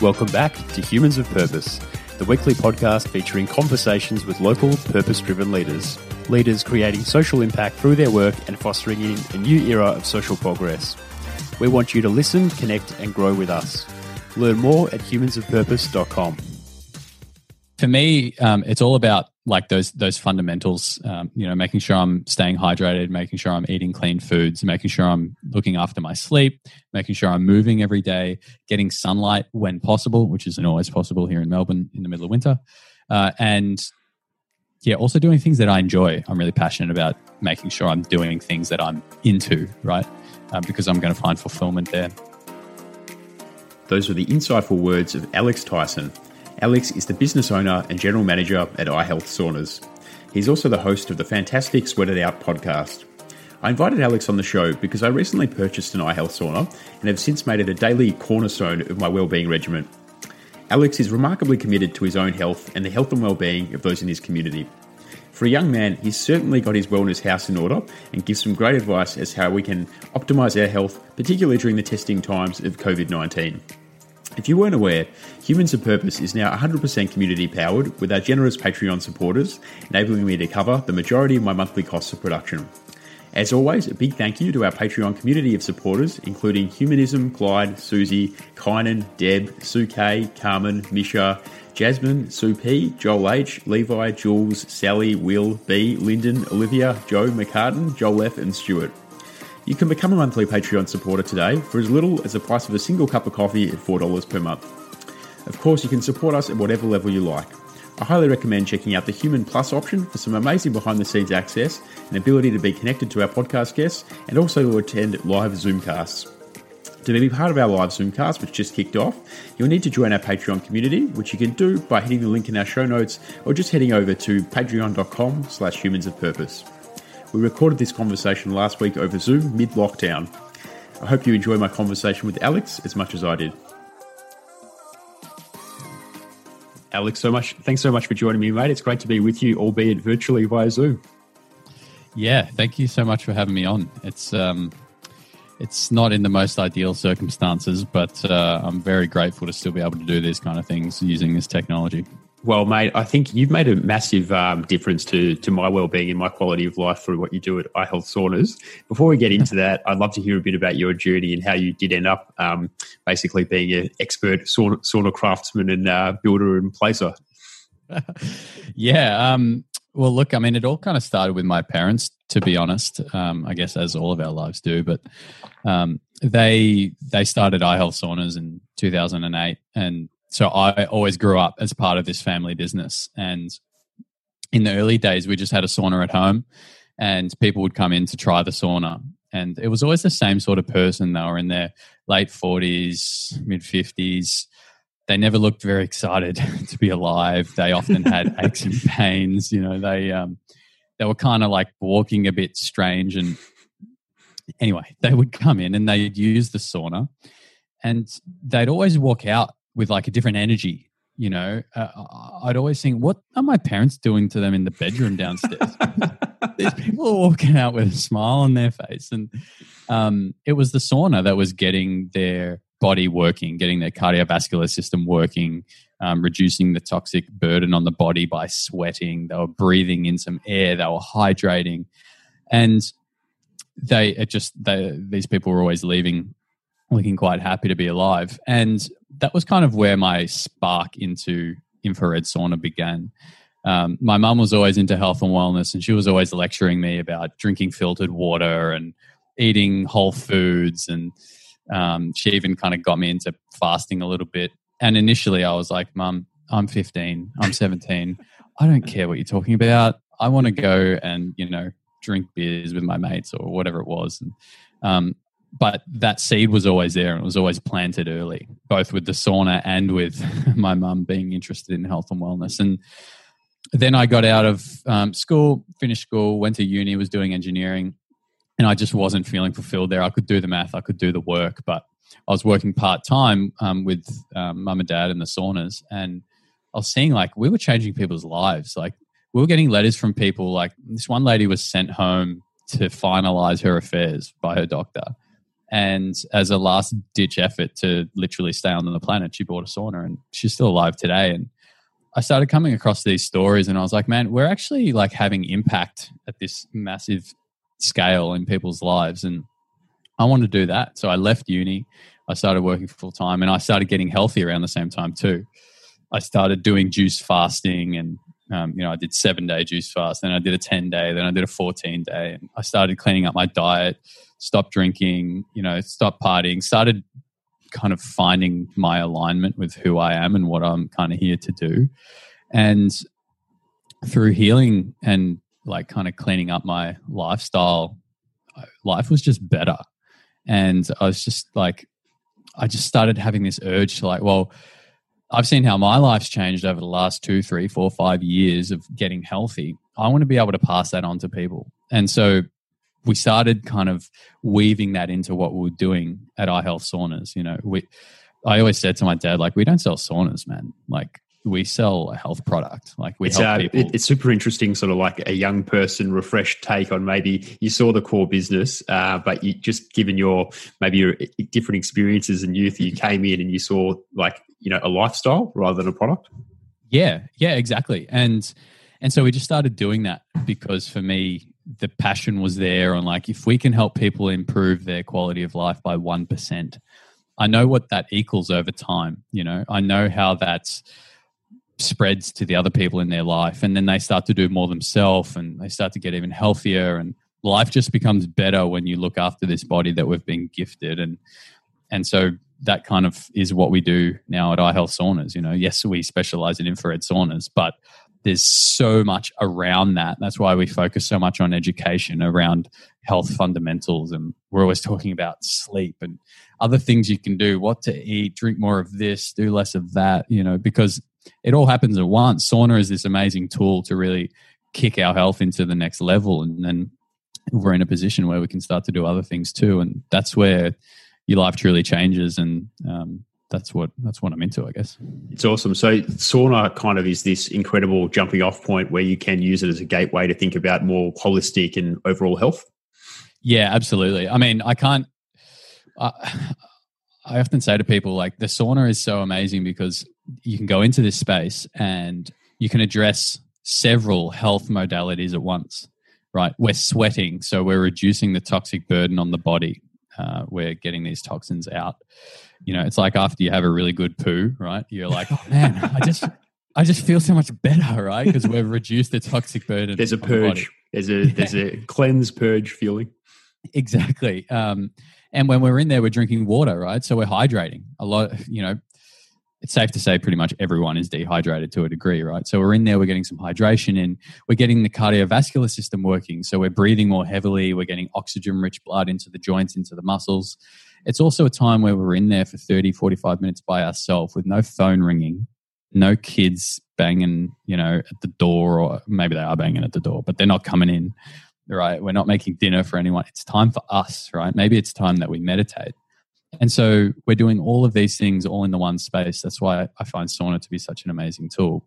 Welcome back to Humans of Purpose, the weekly podcast featuring conversations with local, purpose driven leaders. Leaders creating social impact through their work and fostering in a new era of social progress. We want you to listen, connect, and grow with us. Learn more at humansofpurpose.com. For me, um, it's all about like those those fundamentals. Um, you know, making sure I'm staying hydrated, making sure I'm eating clean foods, making sure I'm looking after my sleep, making sure I'm moving every day, getting sunlight when possible, which isn't always possible here in Melbourne in the middle of winter, uh, and yeah, also doing things that I enjoy. I'm really passionate about making sure I'm doing things that I'm into, right? Um, because I'm going to find fulfillment there. Those were the insightful words of Alex Tyson. Alex is the business owner and general manager at iHealth Saunas. He's also the host of the fantastic Sweat It Out podcast. I invited Alex on the show because I recently purchased an iHealth sauna and have since made it a daily cornerstone of my wellbeing regimen. Alex is remarkably committed to his own health and the health and well-being of those in his community. For a young man, he's certainly got his wellness house in order and gives some great advice as how we can optimise our health, particularly during the testing times of COVID 19. If you weren't aware, Humans of Purpose is now 100% community powered with our generous Patreon supporters, enabling me to cover the majority of my monthly costs of production. As always, a big thank you to our Patreon community of supporters, including Humanism, Clyde, Suzy, Kynan, Deb, Sue K, Carmen, Misha, Jasmine, Sue P, Joel H, Levi, Jules, Sally, Will, Bee, Lyndon, Olivia, Jo, Macartan, Joel F, and Stuart. You can become a monthly Patreon supporter today for as little as the price of a single cup of coffee at $4 per month. Of course, you can support us at whatever level you like. I highly recommend checking out the Human Plus option for some amazing behind the scenes access and ability to be connected to our podcast guests and also to attend live Zoomcasts. To be part of our live Zoomcast, which just kicked off, you'll need to join our Patreon community, which you can do by hitting the link in our show notes or just heading over to patreon.com slash humans of purpose. We recorded this conversation last week over Zoom mid lockdown. I hope you enjoy my conversation with Alex as much as I did. Alex, so much thanks so much for joining me, mate. It's great to be with you, albeit virtually via Zoom. Yeah, thank you so much for having me on. It's um, it's not in the most ideal circumstances, but uh, I'm very grateful to still be able to do these kind of things using this technology. Well, mate, I think you've made a massive um, difference to to my well-being and my quality of life through what you do at iHealth Saunas. Before we get into that, I'd love to hear a bit about your journey and how you did end up um, basically being an expert sauna, sauna craftsman and uh, builder and placer. yeah. Um, well, look, I mean, it all kind of started with my parents, to be honest. Um, I guess as all of our lives do, but um, they they started iHealth Saunas in 2008, and so I always grew up as part of this family business. And in the early days, we just had a sauna at home, and people would come in to try the sauna. And it was always the same sort of person. They were in their late 40s, mid 50s. They never looked very excited to be alive. They often had aches and pains. You know, they um, they were kind of like walking a bit strange. And anyway, they would come in and they'd use the sauna, and they'd always walk out with like a different energy. You know, uh, I'd always think, what are my parents doing to them in the bedroom downstairs? These people are walking out with a smile on their face, and um, it was the sauna that was getting their body working, getting their cardiovascular system working, um, reducing the toxic burden on the body by sweating. They were breathing in some air. They were hydrating, and they it just they, these people were always leaving looking quite happy to be alive. And that was kind of where my spark into infrared sauna began. Um, my mum was always into health and wellness, and she was always lecturing me about drinking filtered water and eating whole foods. And um, she even kind of got me into fasting a little bit. And initially, I was like, Mum, I'm 15, I'm 17. I don't care what you're talking about. I want to go and, you know, drink beers with my mates or whatever it was. And um, but that seed was always there and it was always planted early, both with the sauna and with my mum being interested in health and wellness. And then I got out of um, school, finished school, went to uni, was doing engineering, and I just wasn't feeling fulfilled there. I could do the math, I could do the work, but I was working part time um, with um, mum and dad in the saunas, and I was seeing like we were changing people's lives. Like we were getting letters from people. Like this one lady was sent home to finalize her affairs by her doctor And as a last ditch effort to literally stay on the planet, she bought a sauna and she's still alive today. And I started coming across these stories and I was like, man, we're actually like having impact at this massive scale in people's lives. And I want to do that. So I left uni. I started working full time and I started getting healthy around the same time too. I started doing juice fasting and um, you know, I did seven day juice fast, then I did a 10 day, then I did a 14 day. And I started cleaning up my diet, stopped drinking, you know, stopped partying, started kind of finding my alignment with who I am and what I'm kind of here to do. And through healing and like kind of cleaning up my lifestyle, life was just better. And I was just like, I just started having this urge to like, well, I've seen how my life's changed over the last two, three, four, five years of getting healthy. I want to be able to pass that on to people. And so we started kind of weaving that into what we were doing at iHealth Saunas. You know, we I always said to my dad, like, we don't sell saunas, man. Like we sell a health product. Like we it's, help uh, people. It, it's super interesting, sort of like a young person, refreshed take on maybe you saw the core business, uh, but you just given your maybe your different experiences in youth, you came in and you saw like you know a lifestyle rather than a product. Yeah, yeah, exactly. And and so we just started doing that because for me the passion was there on like if we can help people improve their quality of life by 1%, I know what that equals over time, you know. I know how that's spreads to the other people in their life and then they start to do more themselves and they start to get even healthier and life just becomes better when you look after this body that we've been gifted and and so that kind of is what we do now at iHealth Saunas. You know, yes, we specialize in infrared saunas, but there's so much around that. That's why we focus so much on education around health fundamentals. And we're always talking about sleep and other things you can do, what to eat, drink more of this, do less of that, you know, because it all happens at once. Sauna is this amazing tool to really kick our health into the next level. And then we're in a position where we can start to do other things too. And that's where your life truly changes and um, that's what that's what I'm into, I guess. It's awesome. So sauna kind of is this incredible jumping off point where you can use it as a gateway to think about more holistic and overall health. Yeah, absolutely. I mean, I can't. I, I often say to people like the sauna is so amazing because you can go into this space and you can address several health modalities at once. Right, we're sweating, so we're reducing the toxic burden on the body uh, we're getting these toxins out. You know, it's like after you have a really good poo, right? You're like, oh man, I just, I just feel so much better, right? Because we've reduced the toxic burden. There's a purge. The there's a yeah. there's a cleanse purge feeling. Exactly. Um, and when we're in there, we're drinking water, right? So we're hydrating a lot. You know, it's safe to say pretty much everyone is dehydrated to a degree, right? So we're in there, we're getting some hydration in, we're getting the cardiovascular system working. So we're breathing more heavily, we're getting oxygen rich blood into the joints, into the muscles. It's also a time where we're in there for 30, 45 minutes by ourselves with no phone ringing, no kids banging, you know, at the door, or maybe they are banging at the door, but they're not coming in, right? We're not making dinner for anyone. It's time for us, right? Maybe it's time that we meditate. And so we're doing all of these things all in the one space. That's why I find sauna to be such an amazing tool.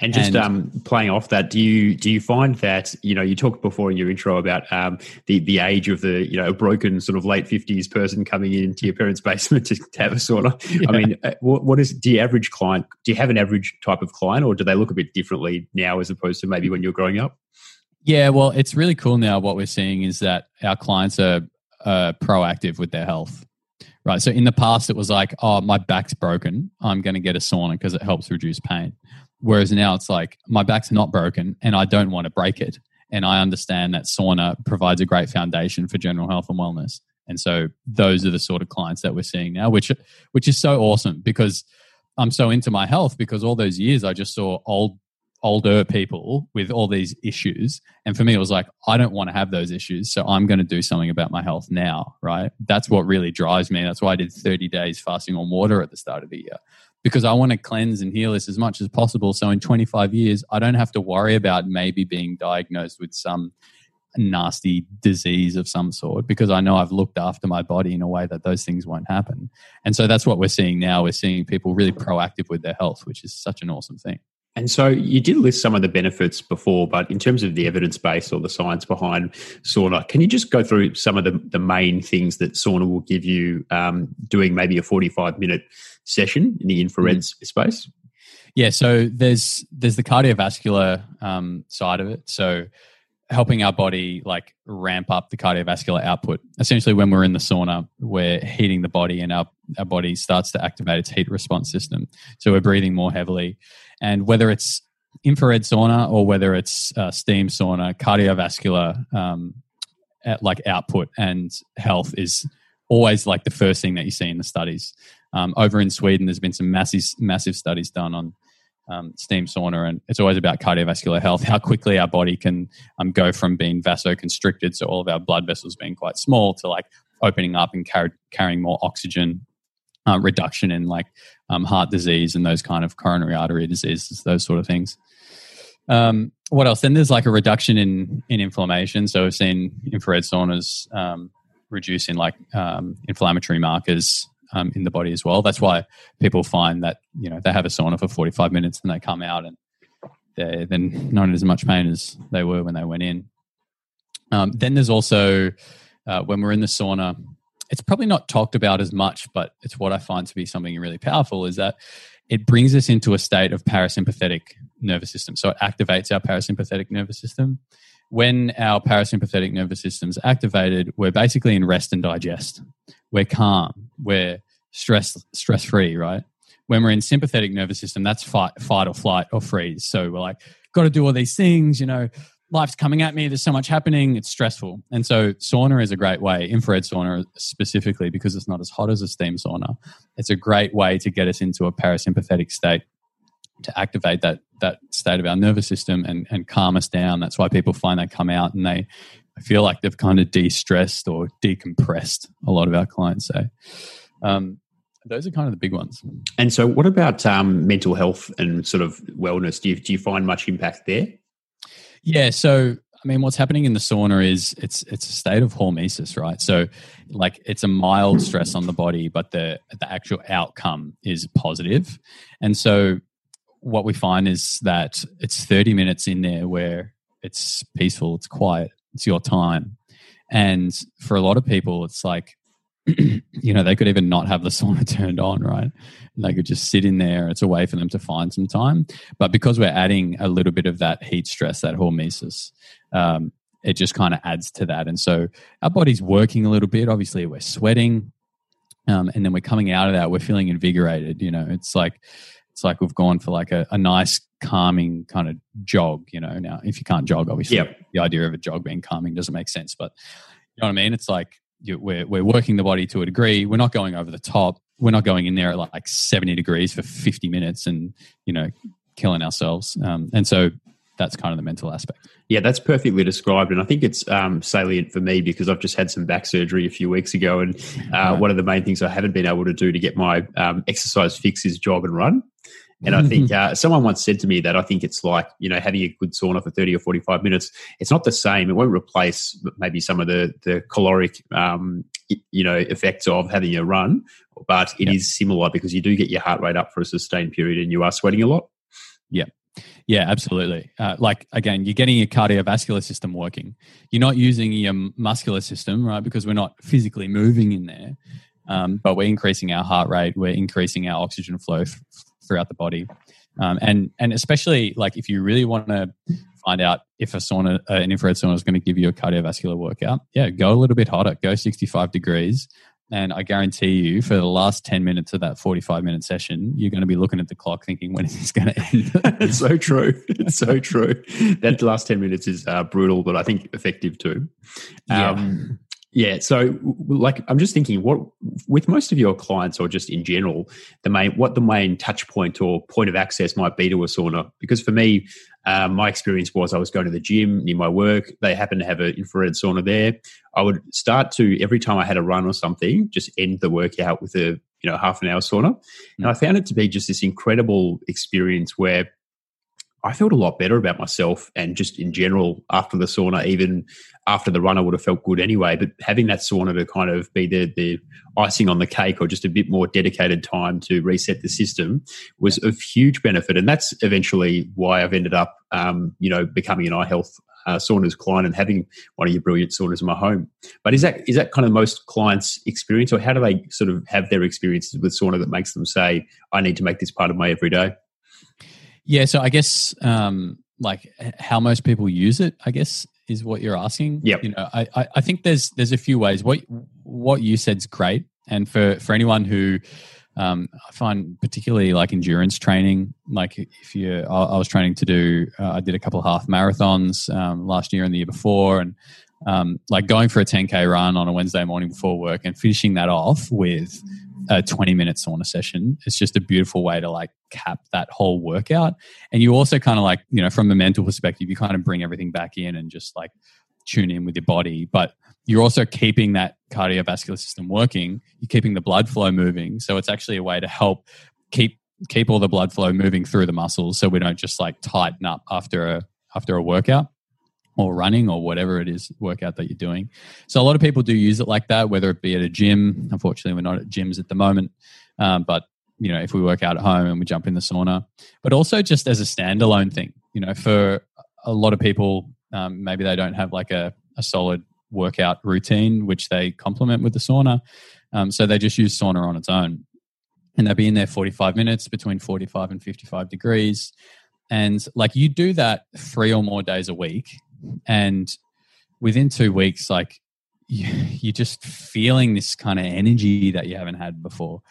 And just and, um, playing off that, do you do you find that you know you talked before in your intro about um, the the age of the you know broken sort of late fifties person coming into your parents' basement to, to have a sauna? Yeah. I mean, uh, what, what is the average client? Do you have an average type of client, or do they look a bit differently now as opposed to maybe when you're growing up? Yeah, well, it's really cool now. What we're seeing is that our clients are uh, proactive with their health right? So in the past, it was like, oh, my back's broken. I'm going to get a sauna because it helps reduce pain. Whereas now it's like, my back's not broken and I don't want to break it. And I understand that sauna provides a great foundation for general health and wellness. And so those are the sort of clients that we're seeing now, which which is so awesome because I'm so into my health because all those years I just saw old older people with all these issues. And for me, it was like, I don't want to have those issues. So I'm going to do something about my health now, right? That's what really drives me. That's why I did 30 days fasting on water at the start of the year because I want to cleanse and heal this as much as possible. So in 25 years, I don't have to worry about maybe being diagnosed with some nasty disease of some sort because I know I've looked after my body in a way that those things won't happen. And so that's what we're seeing now. We're seeing people really proactive with their health, which is such an awesome thing. And so you did list some of the benefits before, but in terms of the evidence base or the science behind sauna, can you just go through some of the, the main things that sauna will give you um, doing maybe a 45 minute session in the infrared mm-hmm. space? Yeah, so there's there's the cardiovascular um, side of it. So helping our body like ramp up the cardiovascular output. Essentially, when we're in the sauna, we're heating the body, and our our body starts to activate its heat response system. So we're breathing more heavily, and whether it's infrared sauna or whether it's uh, steam sauna, cardiovascular um, at, like output and health is always like the first thing that you see in the studies. Um, over in Sweden, there's been some massive massive studies done on um, steam sauna, and it's always about cardiovascular health. How quickly our body can um, go from being vasoconstricted, so all of our blood vessels being quite small, to like opening up and car- carrying more oxygen. Uh, reduction in like um, heart disease and those kind of coronary artery diseases, those sort of things. Um, what else? Then there's like a reduction in in inflammation. So we've seen infrared saunas um, reduce in like um, inflammatory markers um, in the body as well. That's why people find that you know they have a sauna for 45 minutes and they come out and they're then not in as much pain as they were when they went in. Um, then there's also uh, when we're in the sauna, it's probably not talked about as much, but it's what I find to be something really powerful is that it brings us into a state of parasympathetic nervous system. So it activates our parasympathetic nervous system. When our parasympathetic nervous system is activated, we're basically in rest and digest we're calm, we're stress stress free, right? When we're in sympathetic nervous system, that's fight fight or flight or freeze. So we're like, got to do all these things, you know, life's coming at me, there's so much happening, it's stressful. And so sauna is a great way, infrared sauna specifically because it's not as hot as a steam sauna. It's a great way to get us into a parasympathetic state to activate that that state of our nervous system and, and calm us down. That's why people find they come out and they I feel like they've kind of de-stressed or decompressed. A lot of our clients say. Um, those are kind of the big ones. And so, what about um, mental health and sort of wellness? Do you do you find much impact there? Yeah. So, I mean, what's happening in the sauna is it's it's a state of hormesis, right? So, like, it's a mild stress on the body, but the the actual outcome is positive. And so, what we find is that it's thirty minutes in there where it's peaceful, it's quiet, it's your time. And for a lot of people, it's like, you know, they could even not have the sauna turned on, right? And they could just sit in there. It's a way for them to find some time. But because we're adding a little bit of that heat stress, that hormesis, um, it just kind of adds to that. And so our body's working a little bit. Obviously, we're sweating. Um, and then we're coming out of that, we're feeling invigorated. You know, it's like it's like we've gone for like a, a nice calming kind of jog you know now if you can't jog obviously yep. the idea of a jog being calming doesn't make sense but you know what i mean it's like you, we're, we're working the body to a degree we're not going over the top we're not going in there at like 70 degrees for 50 minutes and you know killing ourselves um, and so that's kind of the mental aspect. Yeah, that's perfectly described, and I think it's um, salient for me because I've just had some back surgery a few weeks ago, and uh, one of the main things I haven't been able to do to get my um, exercise fix is jog and run. And I think uh, someone once said to me that I think it's like, you know, having a good sauna for 30 or 45 minutes. It's not the same. It won't replace maybe some of the, the caloric, um, you know, effects of having a run, but it is similar because you do get your heart rate up for a sustained period and you are sweating a lot. Yeah. Yeah, absolutely. Uh, like again, you're getting your cardiovascular system working. You're not using your muscular system, right? Because we're not physically moving in there, um, but we're increasing our heart rate. We're increasing our oxygen flow throughout the body, um, and and especially like if you really want to find out if a sauna, uh, an infrared sauna, is going to give you a cardiovascular workout, yeah, go a little bit hotter. Go 65 degrees. And I guarantee you, for the last 10 minutes of that 45 minute session, you're going to be looking at the clock thinking, when is this going to end? it's so true. It's so true. That last 10 minutes is uh, brutal, but I think effective too. Um, yeah. So, like, I'm just thinking, what with most of your clients, or just in general, the main what the main touch point or point of access might be to a sauna? Because for me, um, my experience was I was going to the gym near my work. They happened to have an infrared sauna there. I would start to every time I had a run or something, just end the workout with a you know half an hour sauna, mm. and I found it to be just this incredible experience where I felt a lot better about myself and just in general after the sauna, even after the run, I would have felt good anyway. But having that sauna to kind of be the, the icing on the cake or just a bit more dedicated time to reset the system was of huge benefit. And that's eventually why I've ended up, um, you know, becoming an iHealth uh, saunas client and having one of your brilliant saunas in my home. But is that is that kind of most clients' experience, or how do they sort of have their experiences with sauna that makes them say, "I need to make this part of my everyday"? Yeah, so I guess um, like how most people use it, I guess is what you're asking. Yeah, you know, I, I think there's there's a few ways. What what you said's great, and for for anyone who um, I find particularly like endurance training, like if you, I, I was training to do, uh, I did a couple of half marathons um, last year and the year before, and um, like going for a 10k run on a Wednesday morning before work and finishing that off with a 20 minute sauna session. It's just a beautiful way to like cap that whole workout. And you also kind of like, you know, from a mental perspective, you kind of bring everything back in and just like tune in with your body. But you're also keeping that cardiovascular system working. You're keeping the blood flow moving. So it's actually a way to help keep keep all the blood flow moving through the muscles so we don't just like tighten up after a after a workout or running or whatever it is workout that you're doing. So a lot of people do use it like that, whether it be at a gym. Unfortunately, we're not at gyms at the moment, um, but you know if we work out at home and we jump in the sauna, but also just as a standalone thing. You know, for a lot of people, um, maybe they don't have like a, a solid workout routine, which they complement with the sauna. Um, so they just use sauna on its own. And they'll be in there 45 minutes between 45 and 55 degrees. And like you do that three or more days a week. And within two weeks, like you, you're just feeling this kind of energy that you haven't had before.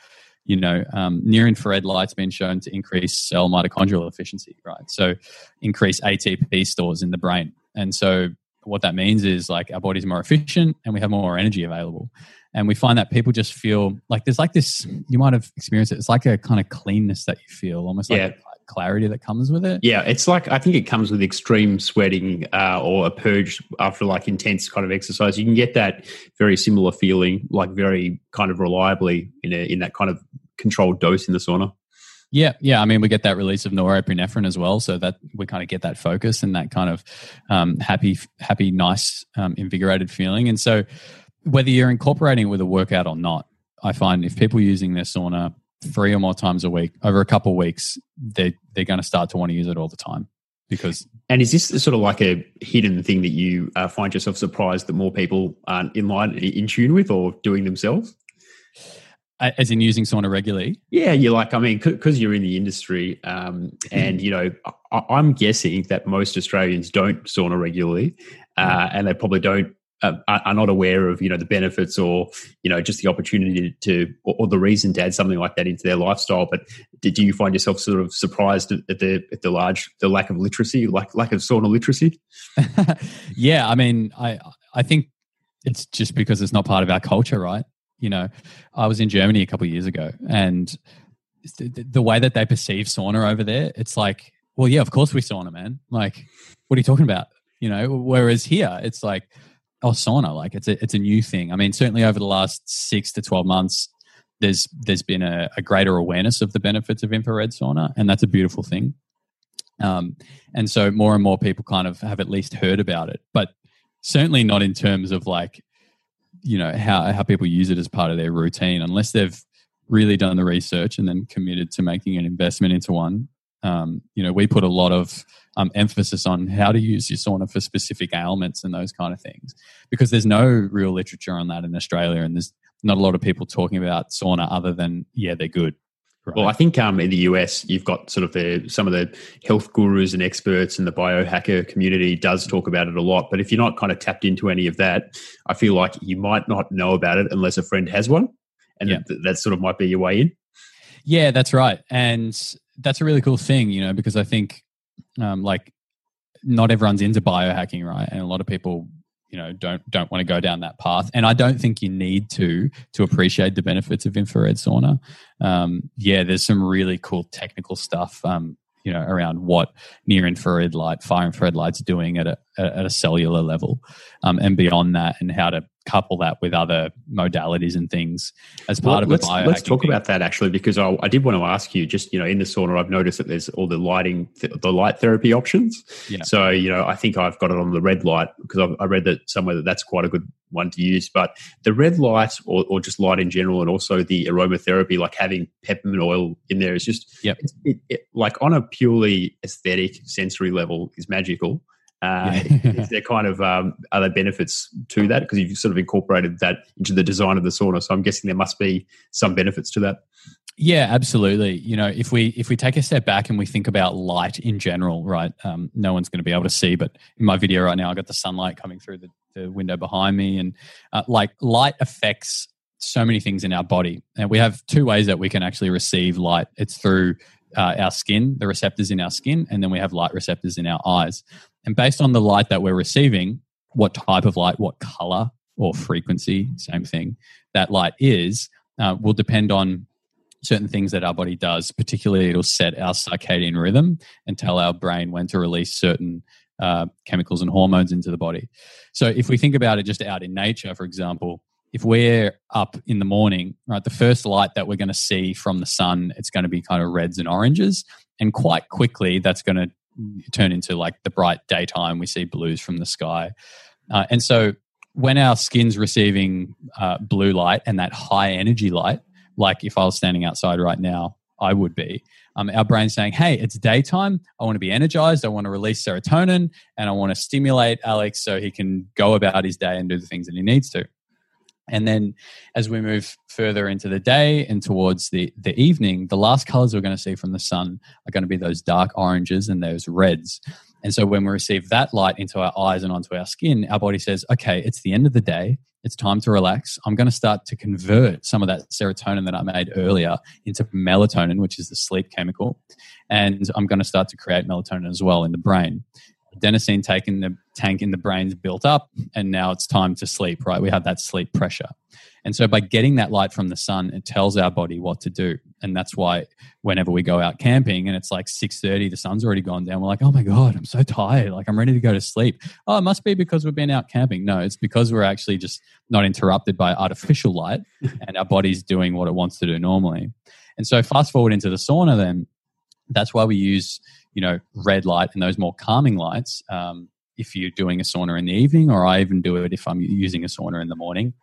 You know, um, near infrared light's been shown to increase cell mitochondrial efficiency, right? So increase ATP stores in the brain. And so what that means is like our body's more efficient and we have more energy available. And we find that people just feel like there's like this, you might have experienced it. It's like a kind of cleanness that you feel, almost like yeah. Clarity that comes with it. Yeah, it's like I think it comes with extreme sweating uh, or a purge after like intense kind of exercise. You can get that very similar feeling, like very kind of reliably in a, in that kind of controlled dose in the sauna. Yeah, yeah. I mean, we get that release of norepinephrine as well, so that we kind of get that focus and that kind of um, happy, happy, nice, um, invigorated feeling. And so, whether you're incorporating it with a workout or not, I find if people using their sauna three or more times a week over a couple of weeks, they they're going to start to want to use it all the time because. And is this sort of like a hidden thing that you uh, find yourself surprised that more people aren't in line in tune with or doing themselves? as in using sauna regularly yeah you're like i mean because you're in the industry um, and you know I, am guessing that most australians don't sauna regularly uh, and they probably don't uh, are not aware of you know the benefits or you know just the opportunity to or, or, the reason to add something like that into their lifestyle but did you find yourself sort of surprised at the at the large the lack of literacy like lack of sauna literacy yeah i mean i i think it's just because it's not part of our culture right you know, I was in Germany a couple of years ago, and the, the, way that they perceive sauna over there, it's like, well, yeah, of course we sauna, man. Like, what are you talking about? You know, whereas here, it's like, oh, sauna, like it's a it's a new thing. I mean, certainly over the last six to twelve months, there's there's been a, a greater awareness of the benefits of infrared sauna, and that's a beautiful thing. Um, and so more and more people kind of have at least heard about it, but certainly not in terms of like you know how how people use it as part of their routine unless they've really done the research and then committed to making an investment into one um, you know we put a lot of um, emphasis on how to use your sauna for specific ailments and those kind of things because there's no real literature on that in australia and there's not a lot of people talking about sauna other than yeah they're good Right. Well, I think um, in the US, you've got sort of the some of the health gurus and experts and the biohacker community does talk about it a lot. But if you're not kind of tapped into any of that, I feel like you might not know about it unless a friend has one, and yeah. that, that sort of might be your way in. Yeah, that's right, and that's a really cool thing, you know, because I think um, like not everyone's into biohacking, right? And a lot of people you know don't don't want to go down that path and i don't think you need to to appreciate the benefits of infrared sauna um, yeah there's some really cool technical stuff um, you know around what near infrared light far infrared light's doing at a at a cellular level um, and beyond that, and how to couple that with other modalities and things as part well, of let's, Let's talk about that actually, because I, I, did want to ask you. Just you know, in the sauna, I've noticed that there's all the lighting, the light therapy options. Yeah. So you know, I think I've got it on the red light because I've, I read that somewhere that that's quite a good one to use. But the red light, or, or just light in general, and also the aromatherapy, like having peppermint oil in there, is just yep. It, it, like on a purely aesthetic, sensory level, is magical. Uh, is there kind of um, other benefits to that because you've sort of incorporated that into the design of the sauna? So I'm guessing there must be some benefits to that. Yeah, absolutely. You know, if we if we take a step back and we think about light in general, right? Um, no one's going to be able to see, but in my video right now, I got the sunlight coming through the, the window behind me, and uh, like light affects so many things in our body. And we have two ways that we can actually receive light. It's through uh, our skin, the receptors in our skin, and then we have light receptors in our eyes. And based on the light that we're receiving, what type of light, what color or frequency, same thing, that light is, uh, will depend on certain things that our body does. Particularly, it'll set our circadian rhythm and tell our brain when to release certain uh, chemicals and hormones into the body. So, if we think about it just out in nature, for example, if we're up in the morning, right, the first light that we're going to see from the sun, it's going to be kind of reds and oranges. And quite quickly, that's going to turn into like the bright daytime. We see blues from the sky. Uh, and so when our skin's receiving uh, blue light and that high energy light, like if I was standing outside right now, I would be. Um, our brain's saying, hey, it's daytime. I want to be energized. I want to release serotonin and I want to stimulate Alex so he can go about his day and do the things that he needs to. And then as we move further into the day and towards the, the evening, the last colors we're going to see from the sun are going to be those dark oranges and those reds. And so when we receive that light into our eyes and onto our skin, our body says, okay, it's the end of the day. It's time to relax. I'm going to start to convert some of that serotonin that I made earlier into melatonin, which is the sleep chemical. And I'm going to start to create melatonin as well in the brain adenosine tank in the tank in the brain's built up and now it's time to sleep right? We have that sleep pressure. And so by getting that light from the sun it tells our body what to do. And that's why whenever we go out camping and it's like 6.30 the sun's already gone down we're like oh my god i'm so tired. Like i'm ready to go to sleep. Oh it must be because we've been out camping. No it's because we're actually just not interrupted by artificial light and our body's doing what it wants to do normally. And so fast forward into the sauna then that's why we use you know red light and those more calming lights um, if you're doing a sauna in the evening or i even do it if i'm using a sauna in the morning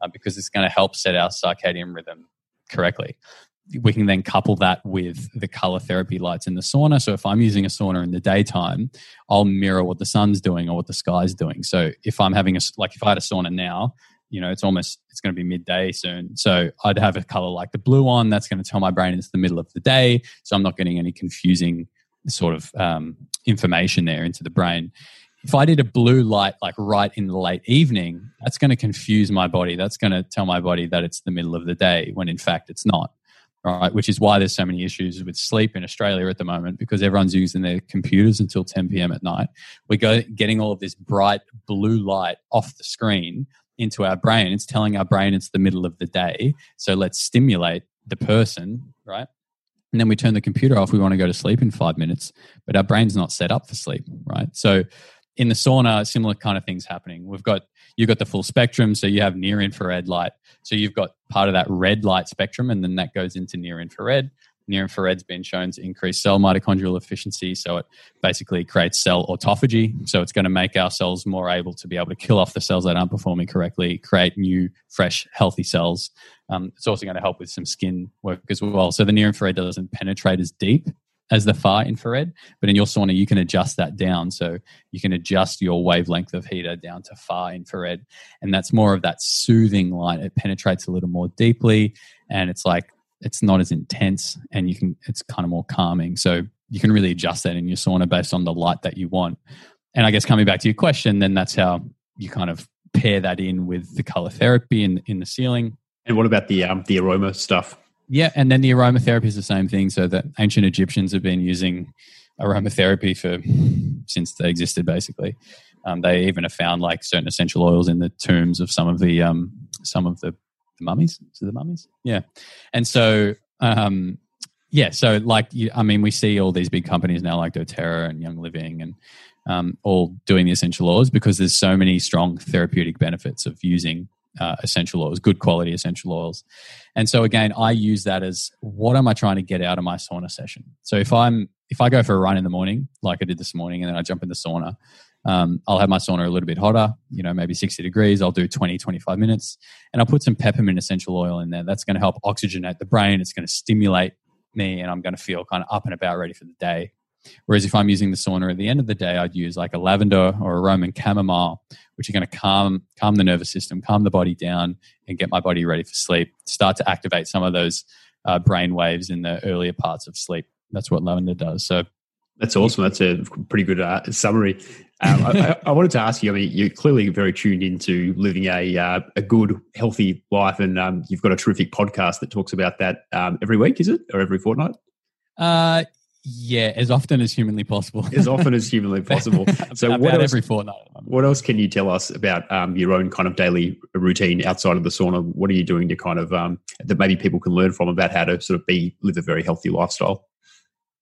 uh, because it's going to help set our circadian rhythm correctly. We can then couple that with the color therapy lights in the sauna. So if i'm using a sauna in the daytime i'll mirror what the sun's doing or what the sky's doing. So if i'm having a like if i had a sauna now you know it's almost it's going to be midday soon. So i'd have a color like the blue on that's going to tell my brain it's the middle of the day so i'm not getting any confusing sort of um, information there into the brain. If I did a blue light like right in the late evening, that's going to confuse my body. That's going to tell my body that it's the middle of the day when in fact it's not. Right, which is why there's so many issues with sleep in Australia at the moment because everyone's using their computers until 10 p.m. at night. We're go, getting all of this bright blue light off the screen into our brain. It's telling our brain it's the middle of the day. So let's stimulate the person, right? And then we turn the computer off we want to go to sleep in five minutes but our brain's not set up for sleep right? So in the sauna similar kind of things happening. We've got you've got the full spectrum so you have near infrared light. So you've got part of that red light spectrum and then that goes into near infrared. Near infrared's been shown to increase cell mitochondrial efficiency so it basically creates cell autophagy. So it's going to make our cells more able to be able to kill off the cells that aren't performing correctly create new fresh healthy cells um, it's also going to help with some skin work as well. So the near infrared doesn't penetrate as deep as the far infrared but in your sauna you can adjust that down. So you can adjust your wavelength of heater down to far infrared and that's more of that soothing light. It penetrates a little more deeply and it's like it's not as intense and you can it's kind of more calming. So you can really adjust that in your sauna based on the light that you want. And i guess coming back to your question then that's how you kind of pair that in with the color therapy in, in the ceiling and what about the um, the aroma stuff yeah and then the aromatherapy is the same thing so the ancient egyptians have been using aromatherapy for since they existed basically um, they even have found like certain essential oils in the tombs of some of the um, some of the the mummies. To the mummies? Yeah. And so, um, yeah, so like, you, I mean, we see all these big companies now like doTERRA and Young Living and um, all doing the essential oils because there's so many strong therapeutic benefits of using uh, essential oils, good quality essential oils. And so again, I use that as what am I trying to get out of my sauna session? So if I'm if I go for a run in the morning, like I did this morning, and then I jump in the sauna, um, I'll have my sauna a little bit hotter, you know, maybe 60 degrees. I'll do 20, 25 minutes, and I'll put some peppermint essential oil in there. That's going to help oxygenate the brain. It's going to stimulate me, and I'm going to feel kind of up and about, ready for the day. Whereas if I'm using the sauna at the end of the day, I'd use like a lavender or a Roman chamomile, which are going to calm calm the nervous system, calm the body down, and get my body ready for sleep. Start to activate some of those uh, brain waves in the earlier parts of sleep. That's what lavender does. So that's awesome. That's a pretty good uh, summary. Um, I, I, wanted to ask you. I mean, you're clearly very tuned into living a uh, a good, healthy life, and um, you've got a terrific podcast that talks about that um, every week. Is it or every fortnight? Uh, yeah, as often as humanly possible. as often as humanly possible. So, about what else, every fortnight. What else can you tell us about um, your own kind of daily routine outside of the sauna? What are you doing to kind of um, that maybe people can learn from about how to sort of be live a very healthy lifestyle?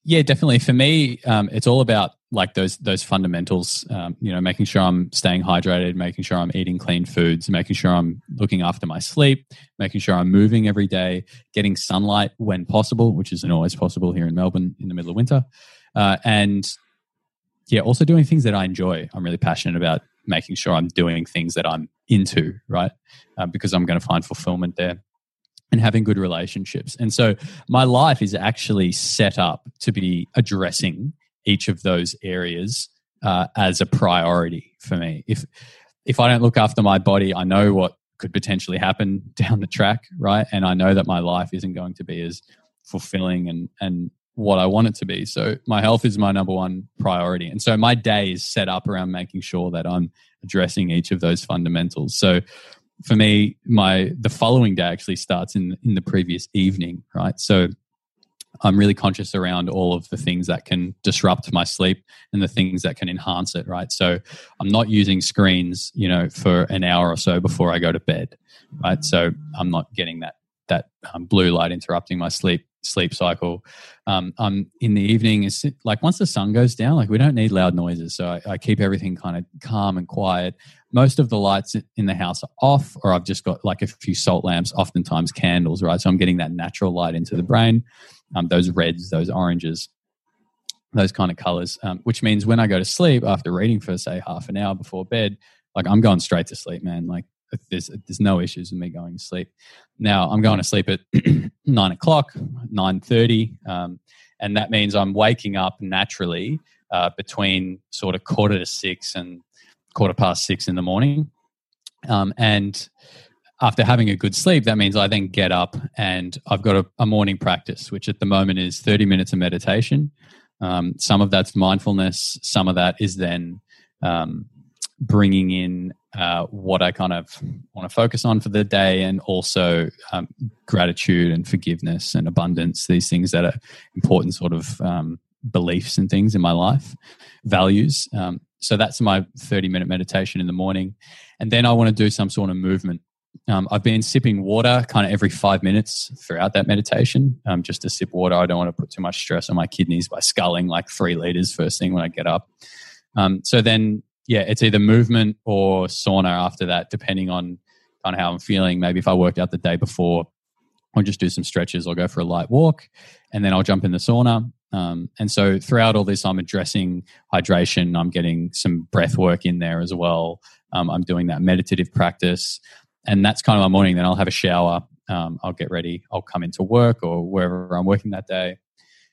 Yeah, definitely. For me, um, it's all about like those those fundamentals. Um, you know, making sure I'm staying hydrated, making sure I'm eating clean foods, making sure I'm looking after my sleep, making sure I'm moving every day, getting sunlight when possible, which isn't always possible here in Melbourne in the middle of winter, uh, and yeah, also doing things that I enjoy. I'm really passionate about making sure I'm doing things that I'm into, right? Uh, because I'm going to find fulfillment there and having good relationships. And so my life is actually set up to be addressing each of those areas uh, as a priority for me. If if I don't look after my body, I know what could potentially happen down the track, right? And I know that my life isn't going to be as fulfilling and and what I want it to be. So my health is my number one priority. And so my day is set up around making sure that I'm addressing each of those fundamentals. So for me, my the following day actually starts in in the previous evening, right? So I'm really conscious around all of the things that can disrupt my sleep and the things that can enhance it, right? So I'm not using screens, you know, for an hour or so before I go to bed, right? So I'm not getting that that um, blue light interrupting my sleep sleep cycle. Um, I'm in the evening is like once the sun goes down, like we don't need loud noises, so I, I keep everything kind of calm and quiet most of the lights in the house are off, or I've just got like a few salt lamps, oftentimes candles, right? So I'm getting that natural light into the brain, um, those reds, those oranges, those kind of colors, um, which means when I go to sleep after reading for, say, half an hour before bed, like I'm going straight to sleep, man. Like there's, there's no issues with me going to sleep. Now I'm going to sleep at nine o'clock, 9.30, um, and that means I'm waking up naturally uh, between sort of quarter to six and quarter past six in the morning. Um, and after having a good sleep, that means I then get up and I've got a, a morning practice, which at the moment is 30 minutes of meditation. Um, some of that's mindfulness, some of that is then um, bringing in uh, what I kind of want to focus on for the day and also um, gratitude and forgiveness and abundance, these things that are important sort of um, beliefs and things in my life, values. Um, so that's my 30 minute meditation in the morning. And then I want to do some sort of movement. Um, I've been sipping water kind of every five minutes throughout that meditation, um, just to sip water. I don't want to put too much stress on my kidneys by sculling like three liters first thing when I get up. Um, so then, yeah, it's either movement or sauna after that, depending on kind of how I'm feeling. Maybe if I worked out the day before, I'll just do some stretches or go for a light walk, and then I'll jump in the sauna. Um, and so throughout all this, I'm addressing hydration. I'm getting some breath work in there as well. Um, I'm doing that meditative practice. And that's kind of my morning. Then I'll have a shower. Um, I'll get ready. I'll come into work or wherever I'm working that day.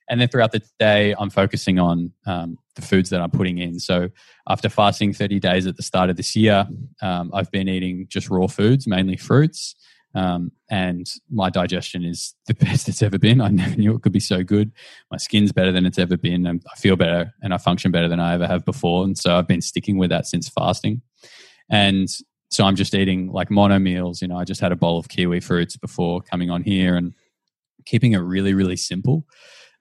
And then throughout the day, I'm focusing on um, the foods that I'm putting in. So after fasting 30 days at the start of this year, um, I've been eating just raw foods, mainly fruits. Um, and my digestion is the best it's ever been. I never knew it could be so good. My skin's better than it's ever been. And I feel better and I function better than I ever have before. And so I've been sticking with that since fasting. And so I'm just eating like mono meals. You know, I just had a bowl of kiwi fruits before coming on here and keeping it really, really simple.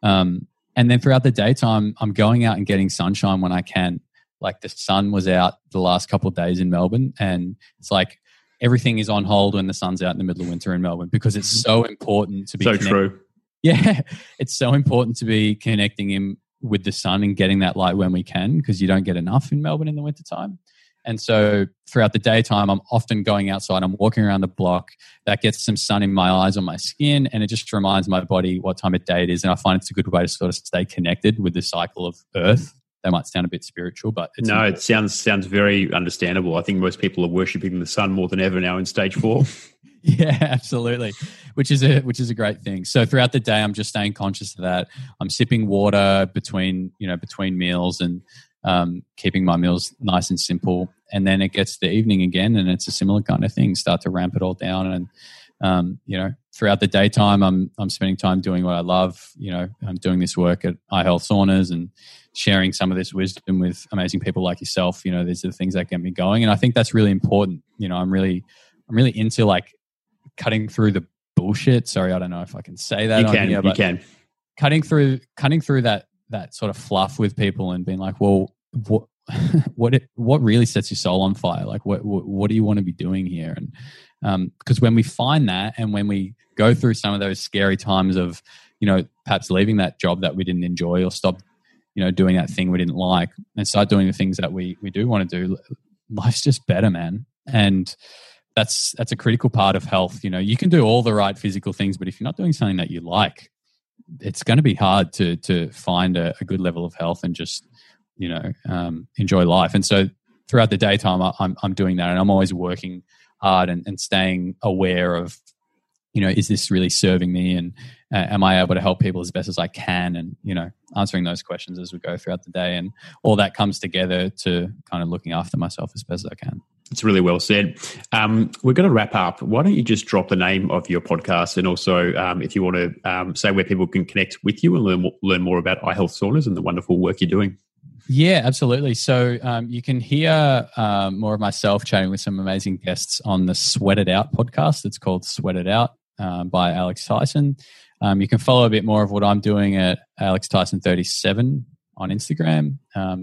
Um, and then throughout the daytime, I'm going out and getting sunshine when I can. Like the sun was out the last couple of days in Melbourne, and it's like everything is on hold when the sun's out in the middle of winter in Melbourne because it's so important to be so connect- true. Yeah, it's so important to be connecting in with the sun and getting that light when we can because you don't get enough in Melbourne in the wintertime. And so throughout the daytime, I'm often going outside. I'm walking around the block. That gets some sun in my eyes, on my skin, and it just reminds my body what time of day it is. And I find it's a good way to sort of stay connected with the cycle of Earth. That might sound a bit spiritual, but no, important. it sounds sounds very understandable. I think most people are worshiping the sun more than ever now in stage four. yeah, absolutely. Which is a which is a great thing. So throughout the day, I'm just staying conscious of that. I'm sipping water between you know between meals and um, keeping my meals nice and simple. And then it gets the evening again, and it's a similar kind of thing. Start to ramp it all down, and um, you know, throughout the daytime, I'm I'm spending time doing what I love. You know, I'm doing this work at iHealth Saunas and sharing some of this wisdom with amazing people like yourself. You know, these are the things that get me going, and I think that's really important. You know, I'm really I'm really into like cutting through the bullshit. Sorry, I don't know if I can say that. You can. Here, you can. Cutting through cutting through that that sort of fluff with people and being like, well, what what what really sets your soul on fire? Like, what what, what do you want to be doing here? And because um, when we find that, and when we go through some of those scary times of, you know, perhaps leaving that job that we didn't enjoy or stop, you know, doing that thing we didn't like, and start doing the things that we we do want to do, life's just better, man. And that's that's a critical part of health. You know, you can do all the right physical things, but if you're not doing something that you like, it's going to be hard to to find a, a good level of health and just you know um, enjoy life. And so throughout the daytime, I, I'm I'm doing that, and I'm always working hard and, and staying aware of you know is this really serving me and uh, am i able to help people as best as i can and you know answering those questions as we go throughout the day and all that comes together to kind of looking after myself as best as i can it's really well said. Um, we're going to wrap up. Why don't you just drop the name of your podcast and also, um, if you want to um, say where people can connect with you and learn learn more about iHealth Saunas and the wonderful work you're doing. Yeah, absolutely. So um, you can hear um, more of myself chatting with some amazing guests on the Sweat It Out podcast. It's called Sweat It Out um, by Alex Tyson. you can follow a bit more of what I'm doing at Alex Tyson 37 on Instagram.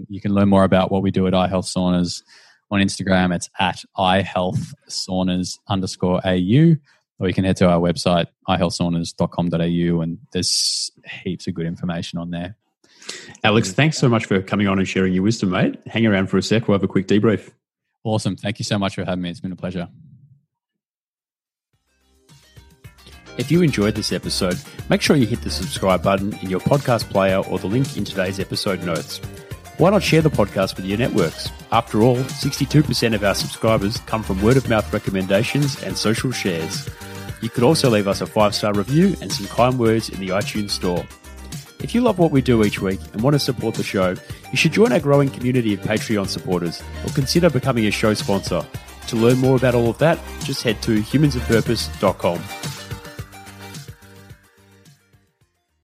you can learn more about what we do at iHealth Saunas on Instagram, it's at ihealthsaunas underscore au, or you can head to our website, ihealthsaunas.com.au, and there's heaps of good information on there. Alex, mm. thanks so much for coming on and sharing your wisdom, mate. Hang around for a sec. We'll have a quick debrief. Awesome. Thank you so much for having me. It's been a pleasure. If you enjoyed this episode, make sure you hit the subscribe button in your podcast player or the link in today's episode notes. Why not share the podcast with your networks? After all, 62% of our subscribers come from word of mouth recommendations and social shares. You could also leave us a five star review and some kind words in the iTunes store. If you love what we do each week and want to support the show, you should join our growing community of Patreon supporters or consider becoming a show sponsor. To learn more about all of that, just head to humansofpurpose.com.